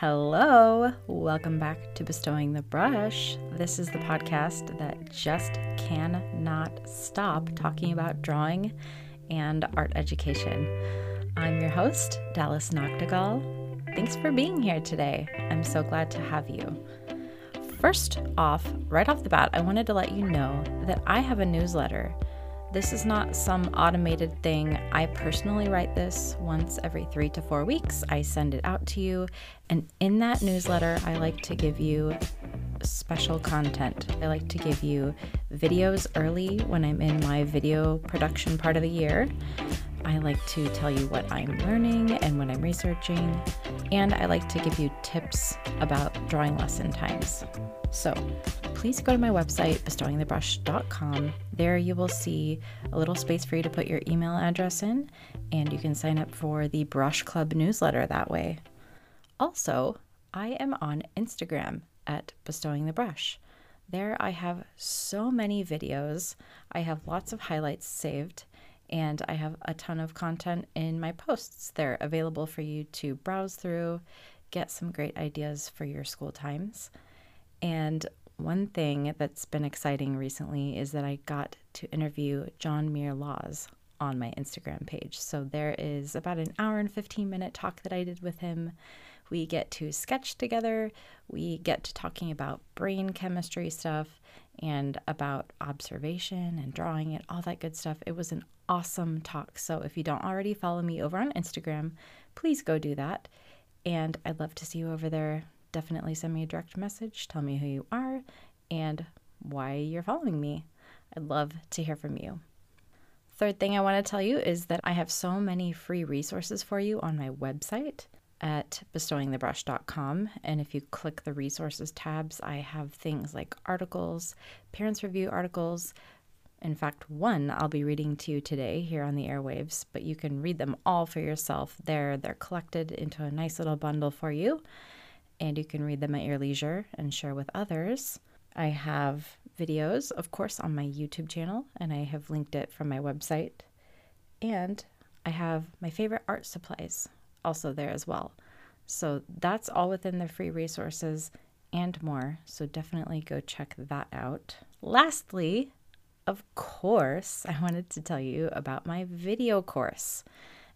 Hello, welcome back to Bestowing the Brush. This is the podcast that just cannot stop talking about drawing and art education. I'm your host, Dallas Noctegal. Thanks for being here today. I'm so glad to have you. First off, right off the bat, I wanted to let you know that I have a newsletter. This is not some automated thing. I personally write this once every three to four weeks. I send it out to you. And in that newsletter, I like to give you special content. I like to give you videos early when I'm in my video production part of the year. I like to tell you what I'm learning and what I'm researching, and I like to give you tips about drawing lesson times. So please go to my website, bestowingthebrush.com. There you will see a little space for you to put your email address in, and you can sign up for the Brush Club newsletter that way. Also, I am on Instagram at Bestowing the Brush. There I have so many videos. I have lots of highlights saved and I have a ton of content in my posts. They're available for you to browse through, get some great ideas for your school times. And one thing that's been exciting recently is that I got to interview John Muir Laws on my Instagram page. So there is about an hour and 15 minute talk that I did with him. We get to sketch together, we get to talking about brain chemistry stuff and about observation and drawing and all that good stuff. It was an awesome talk. So if you don't already follow me over on Instagram, please go do that. And I'd love to see you over there. Definitely send me a direct message, tell me who you are and why you're following me. I'd love to hear from you. Third thing I want to tell you is that I have so many free resources for you on my website at bestowingthebrush.com. And if you click the resources tabs, I have things like articles, parents review articles, in fact, one I'll be reading to you today here on the airwaves, but you can read them all for yourself there. They're collected into a nice little bundle for you, and you can read them at your leisure and share with others. I have videos, of course, on my YouTube channel, and I have linked it from my website. And I have my favorite art supplies also there as well. So that's all within the free resources and more. So definitely go check that out. Lastly, of course, I wanted to tell you about my video course.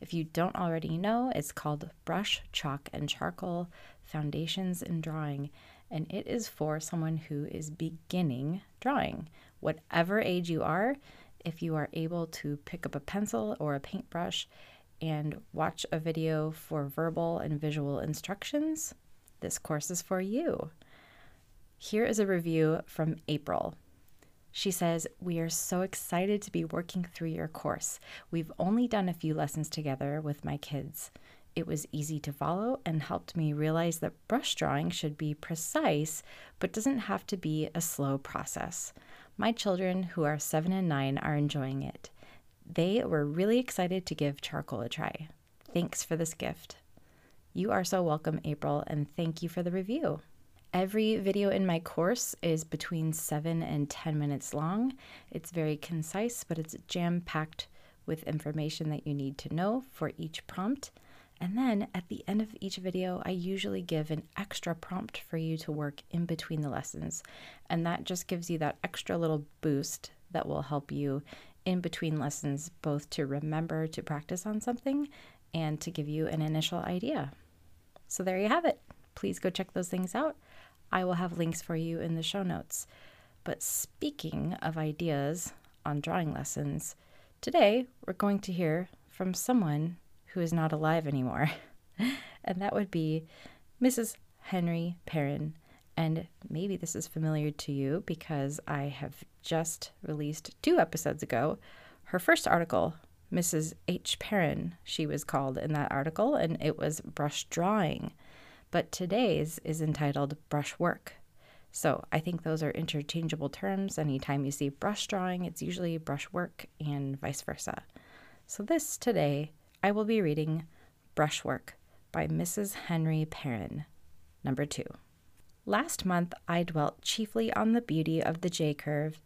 If you don't already know, it's called Brush, Chalk, and Charcoal Foundations in Drawing, and it is for someone who is beginning drawing. Whatever age you are, if you are able to pick up a pencil or a paintbrush and watch a video for verbal and visual instructions, this course is for you. Here is a review from April. She says, We are so excited to be working through your course. We've only done a few lessons together with my kids. It was easy to follow and helped me realize that brush drawing should be precise, but doesn't have to be a slow process. My children, who are seven and nine, are enjoying it. They were really excited to give charcoal a try. Thanks for this gift. You are so welcome, April, and thank you for the review. Every video in my course is between 7 and 10 minutes long. It's very concise, but it's jam packed with information that you need to know for each prompt. And then at the end of each video, I usually give an extra prompt for you to work in between the lessons. And that just gives you that extra little boost that will help you in between lessons, both to remember to practice on something and to give you an initial idea. So there you have it. Please go check those things out. I will have links for you in the show notes. But speaking of ideas on drawing lessons, today we're going to hear from someone who is not alive anymore. and that would be Mrs. Henry Perrin. And maybe this is familiar to you because I have just released two episodes ago her first article, Mrs. H. Perrin, she was called in that article, and it was brush drawing but today's is entitled brushwork. So I think those are interchangeable terms. Anytime you see brush drawing, it's usually brushwork and vice versa. So this today, I will be reading Brushwork by Mrs. Henry Perrin, number two. Last month, I dwelt chiefly on the beauty of the J curve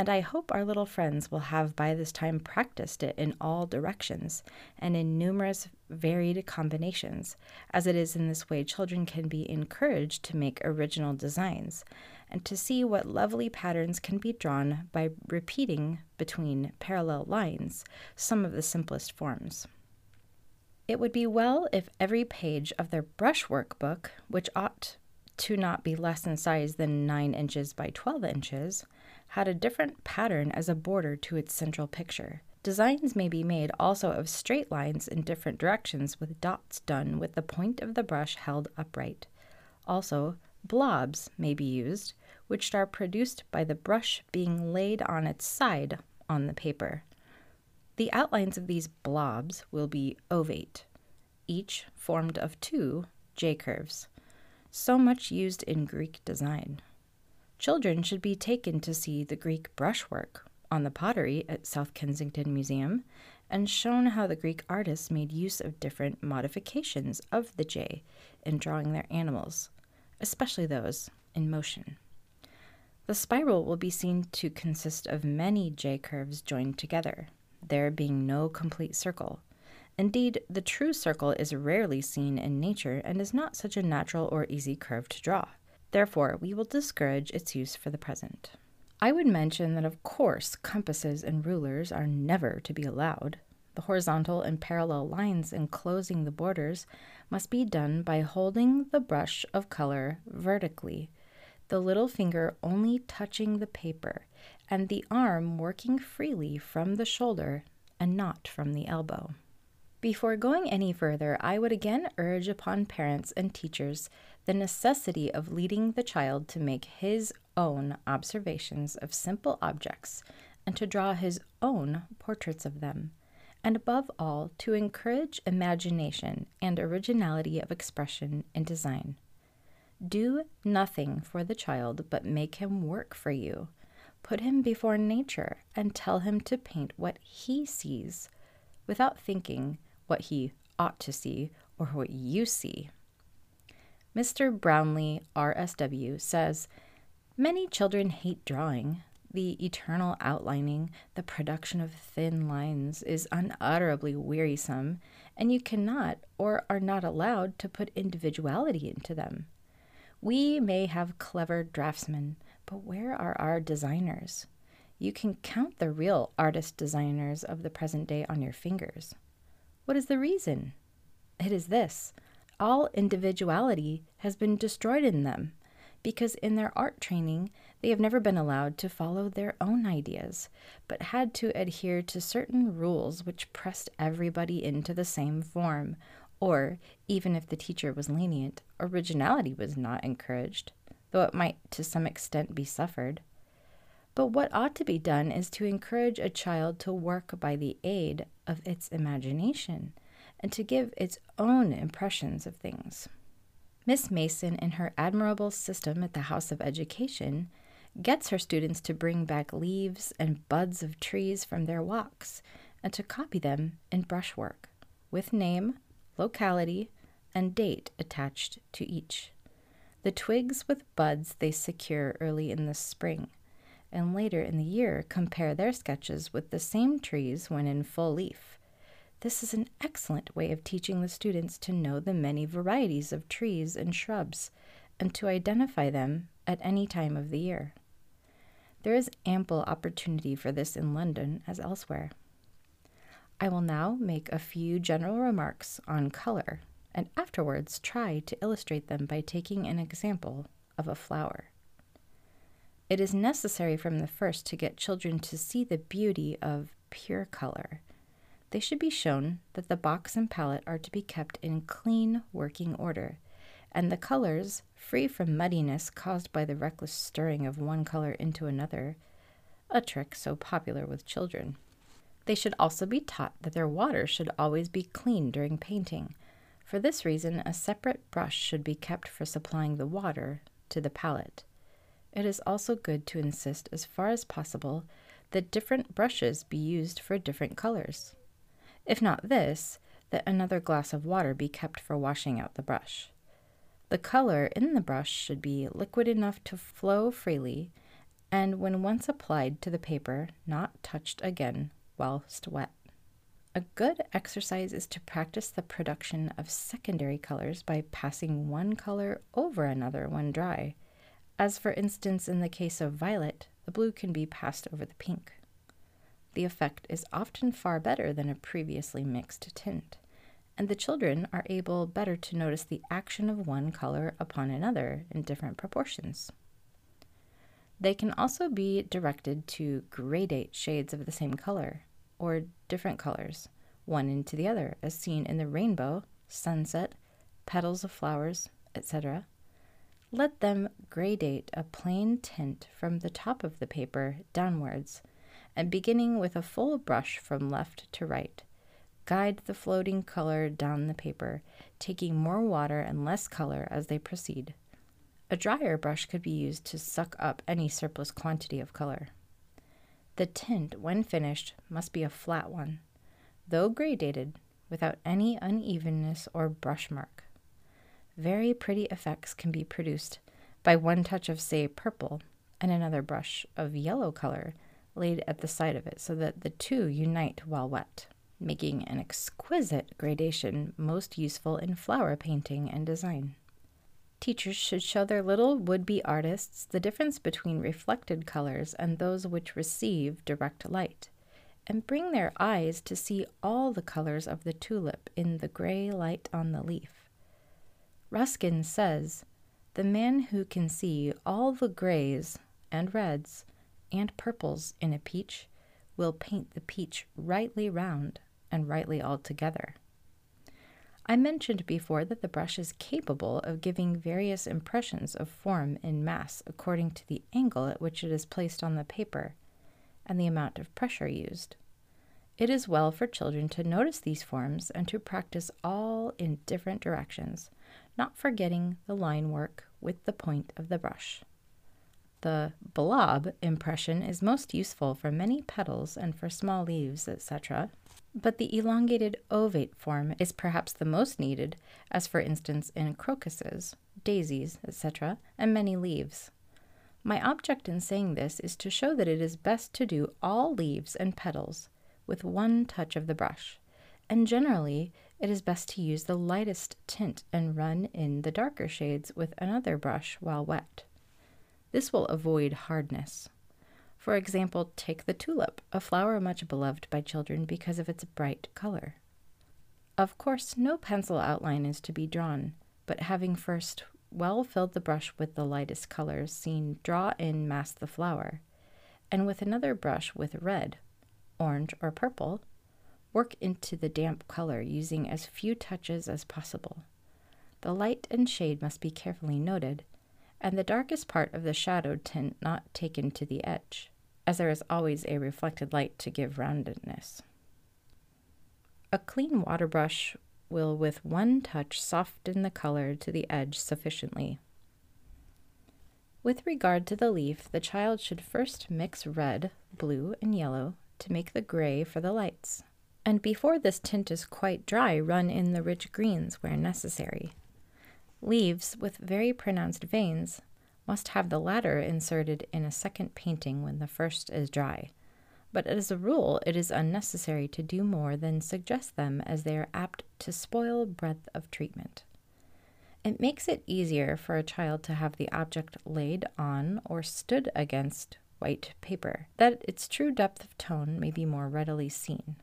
and I hope our little friends will have by this time practiced it in all directions and in numerous varied combinations, as it is in this way children can be encouraged to make original designs and to see what lovely patterns can be drawn by repeating between parallel lines some of the simplest forms. It would be well if every page of their brushwork book, which ought to not be less in size than 9 inches by 12 inches, had a different pattern as a border to its central picture. Designs may be made also of straight lines in different directions with dots done with the point of the brush held upright. Also, blobs may be used, which are produced by the brush being laid on its side on the paper. The outlines of these blobs will be ovate, each formed of two J curves, so much used in Greek design. Children should be taken to see the Greek brushwork on the pottery at South Kensington Museum and shown how the Greek artists made use of different modifications of the J in drawing their animals, especially those in motion. The spiral will be seen to consist of many J curves joined together, there being no complete circle. Indeed, the true circle is rarely seen in nature and is not such a natural or easy curve to draw. Therefore, we will discourage its use for the present. I would mention that, of course, compasses and rulers are never to be allowed. The horizontal and parallel lines enclosing the borders must be done by holding the brush of color vertically, the little finger only touching the paper, and the arm working freely from the shoulder and not from the elbow. Before going any further, I would again urge upon parents and teachers the necessity of leading the child to make his own observations of simple objects and to draw his own portraits of them, and above all, to encourage imagination and originality of expression in design. Do nothing for the child but make him work for you. Put him before nature and tell him to paint what he sees without thinking what he ought to see or what you see. Mr. Brownlee, RSW, says Many children hate drawing. The eternal outlining, the production of thin lines, is unutterably wearisome, and you cannot or are not allowed to put individuality into them. We may have clever draftsmen, but where are our designers? You can count the real artist designers of the present day on your fingers. What is the reason? It is this all individuality has been destroyed in them because in their art training they have never been allowed to follow their own ideas, but had to adhere to certain rules which pressed everybody into the same form, or, even if the teacher was lenient, originality was not encouraged, though it might to some extent be suffered. But what ought to be done is to encourage a child to work by the aid of its imagination and to give its own impressions of things. Miss Mason, in her admirable system at the House of Education, gets her students to bring back leaves and buds of trees from their walks and to copy them in brushwork, with name, locality, and date attached to each. The twigs with buds they secure early in the spring, and later in the year compare their sketches with the same trees when in full leaf. This is an excellent way of teaching the students to know the many varieties of trees and shrubs and to identify them at any time of the year. There is ample opportunity for this in London as elsewhere. I will now make a few general remarks on color and afterwards try to illustrate them by taking an example of a flower. It is necessary from the first to get children to see the beauty of pure color. They should be shown that the box and palette are to be kept in clean working order, and the colors free from muddiness caused by the reckless stirring of one color into another, a trick so popular with children. They should also be taught that their water should always be clean during painting. For this reason, a separate brush should be kept for supplying the water to the palette. It is also good to insist as far as possible that different brushes be used for different colors. If not this, that another glass of water be kept for washing out the brush. The color in the brush should be liquid enough to flow freely and when once applied to the paper, not touched again whilst wet. A good exercise is to practice the production of secondary colors by passing one color over another when dry, as for instance in the case of violet, the blue can be passed over the pink. The effect is often far better than a previously mixed tint, and the children are able better to notice the action of one color upon another in different proportions. They can also be directed to gradate shades of the same color or different colors, one into the other, as seen in the rainbow, sunset, petals of flowers, etc. Let them gradate a plain tint from the top of the paper downwards, and beginning with a full brush from left to right, guide the floating color down the paper, taking more water and less color as they proceed. A drier brush could be used to suck up any surplus quantity of color. The tint, when finished, must be a flat one, though gradated, without any unevenness or brush mark. Very pretty effects can be produced by one touch of, say, purple and another brush of yellow color laid at the side of it so that the two unite while wet, making an exquisite gradation most useful in flower painting and design. Teachers should show their little would be artists the difference between reflected colors and those which receive direct light, and bring their eyes to see all the colors of the tulip in the gray light on the leaf. Ruskin says, The man who can see all the grays and reds and purples in a peach will paint the peach rightly round and rightly altogether. I mentioned before that the brush is capable of giving various impressions of form in mass according to the angle at which it is placed on the paper and the amount of pressure used. It is well for children to notice these forms and to practice all in different directions, not forgetting the line work with the point of the brush. The blob impression is most useful for many petals and for small leaves, etc., but the elongated ovate form is perhaps the most needed, as for instance in crocuses, daisies, etc., and many leaves. My object in saying this is to show that it is best to do all leaves and petals with one touch of the brush, and generally it is best to use the lightest tint and run in the darker shades with another brush while wet. This will avoid hardness. For example, take the tulip, a flower much beloved by children because of its bright color. Of course, no pencil outline is to be drawn, but having first well filled the brush with the lightest colors seen, draw in mass the flower, and with another brush with red, orange, or purple, work into the damp color using as few touches as possible. The light and shade must be carefully noted, and the darkest part of the shadowed tint not taken to the edge, as there is always a reflected light to give roundedness. A clean water brush will with one touch soften the color to the edge sufficiently. With regard to the leaf, the child should first mix red, blue, and yellow to make the gray for the lights. And before this tint is quite dry, run in the rich greens where necessary. Leaves with very pronounced veins must have the latter inserted in a second painting when the first is dry, but as a rule it is unnecessary to do more than suggest them as they are apt to spoil breadth of treatment. It makes it easier for a child to have the object laid on or stood against white paper, that its true depth of tone may be more readily seen.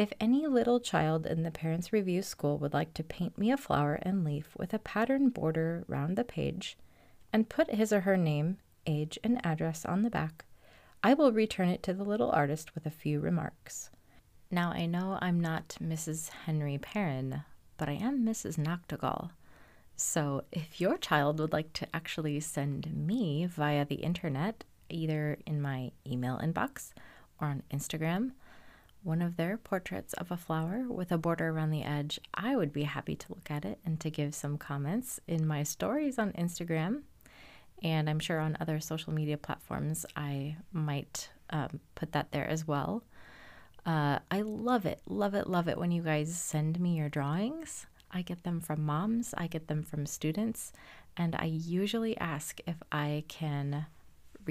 If any little child in the Parents Review School would like to paint me a flower and leaf with a pattern border round the page and put his or her name, age, and address on the back, I will return it to the little artist with a few remarks. Now, I know I'm not Mrs. Henry Perrin, but I am Mrs. Noctegal. So, if your child would like to actually send me via the internet, either in my email inbox or on Instagram, one of their portraits of a flower with a border around the edge, I would be happy to look at it and to give some comments in my stories on Instagram. And I'm sure on other social media platforms, I might um, put that there as well. Uh, I love it, love it, love it when you guys send me your drawings. I get them from moms, I get them from students, and I usually ask if I can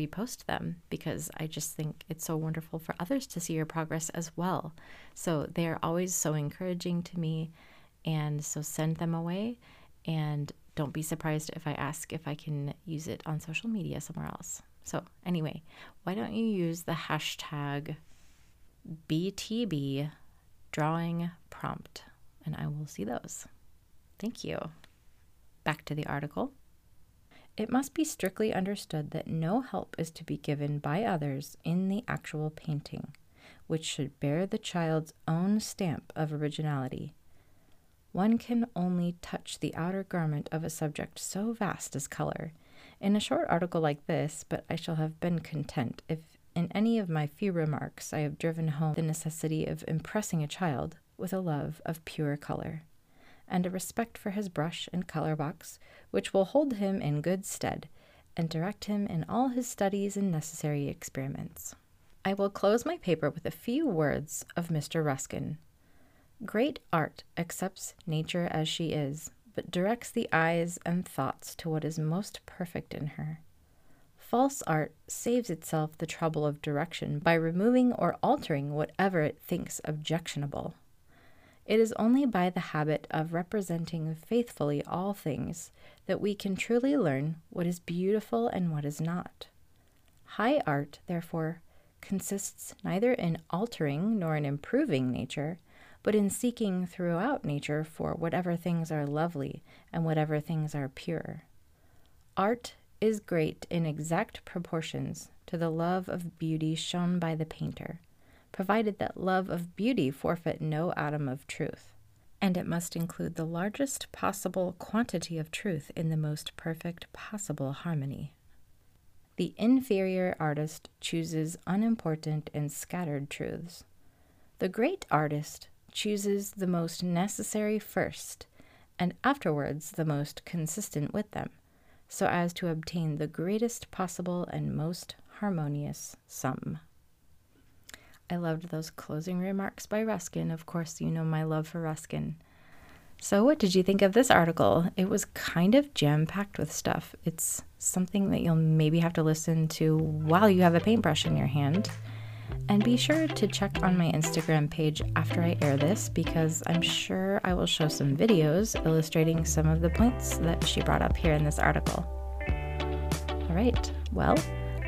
repost them because I just think it's so wonderful for others to see your progress as well. So they're always so encouraging to me. And so send them away. And don't be surprised if I ask if I can use it on social media somewhere else. So, anyway, why don't you use the hashtag BTB drawing prompt and I will see those. Thank you. Back to the article. It must be strictly understood that no help is to be given by others in the actual painting, which should bear the child's own stamp of originality. One can only touch the outer garment of a subject so vast as color. In a short article like this, but I shall have been content if in any of my few remarks I have driven home the necessity of impressing a child with a love of pure color and a respect for his brush and color box, which will hold him in good stead and direct him in all his studies and necessary experiments. I will close my paper with a few words of Mr. Ruskin. Great art accepts nature as she is, but directs the eyes and thoughts to what is most perfect in her. False art saves itself the trouble of direction by removing or altering whatever it thinks objectionable. It is only by the habit of representing faithfully all things that we can truly learn what is beautiful and what is not. High art, therefore, consists neither in altering nor in improving nature, but in seeking throughout nature for whatever things are lovely and whatever things are pure. Art is great in exact proportions to the love of beauty shown by the painter provided that love of beauty forfeit no atom of truth. And it must include the largest possible quantity of truth in the most perfect possible harmony. The inferior artist chooses unimportant and scattered truths. The great artist chooses the most necessary first, and afterwards the most consistent with them, so as to obtain the greatest possible and most harmonious sum. I loved those closing remarks by Ruskin. Of course, you know my love for Ruskin. So, what did you think of this article? It was kind of jam packed with stuff. It's something that you'll maybe have to listen to while you have a paintbrush in your hand. And be sure to check on my Instagram page after I air this because I'm sure I will show some videos illustrating some of the points that she brought up here in this article. All right, well,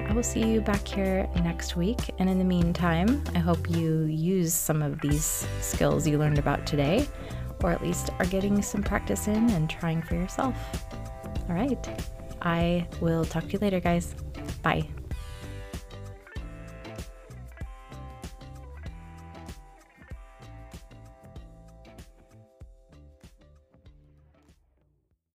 I will see you back here next week. And in the meantime, I hope you use some of these skills you learned about today, or at least are getting some practice in and trying for yourself. All right. I will talk to you later, guys. Bye.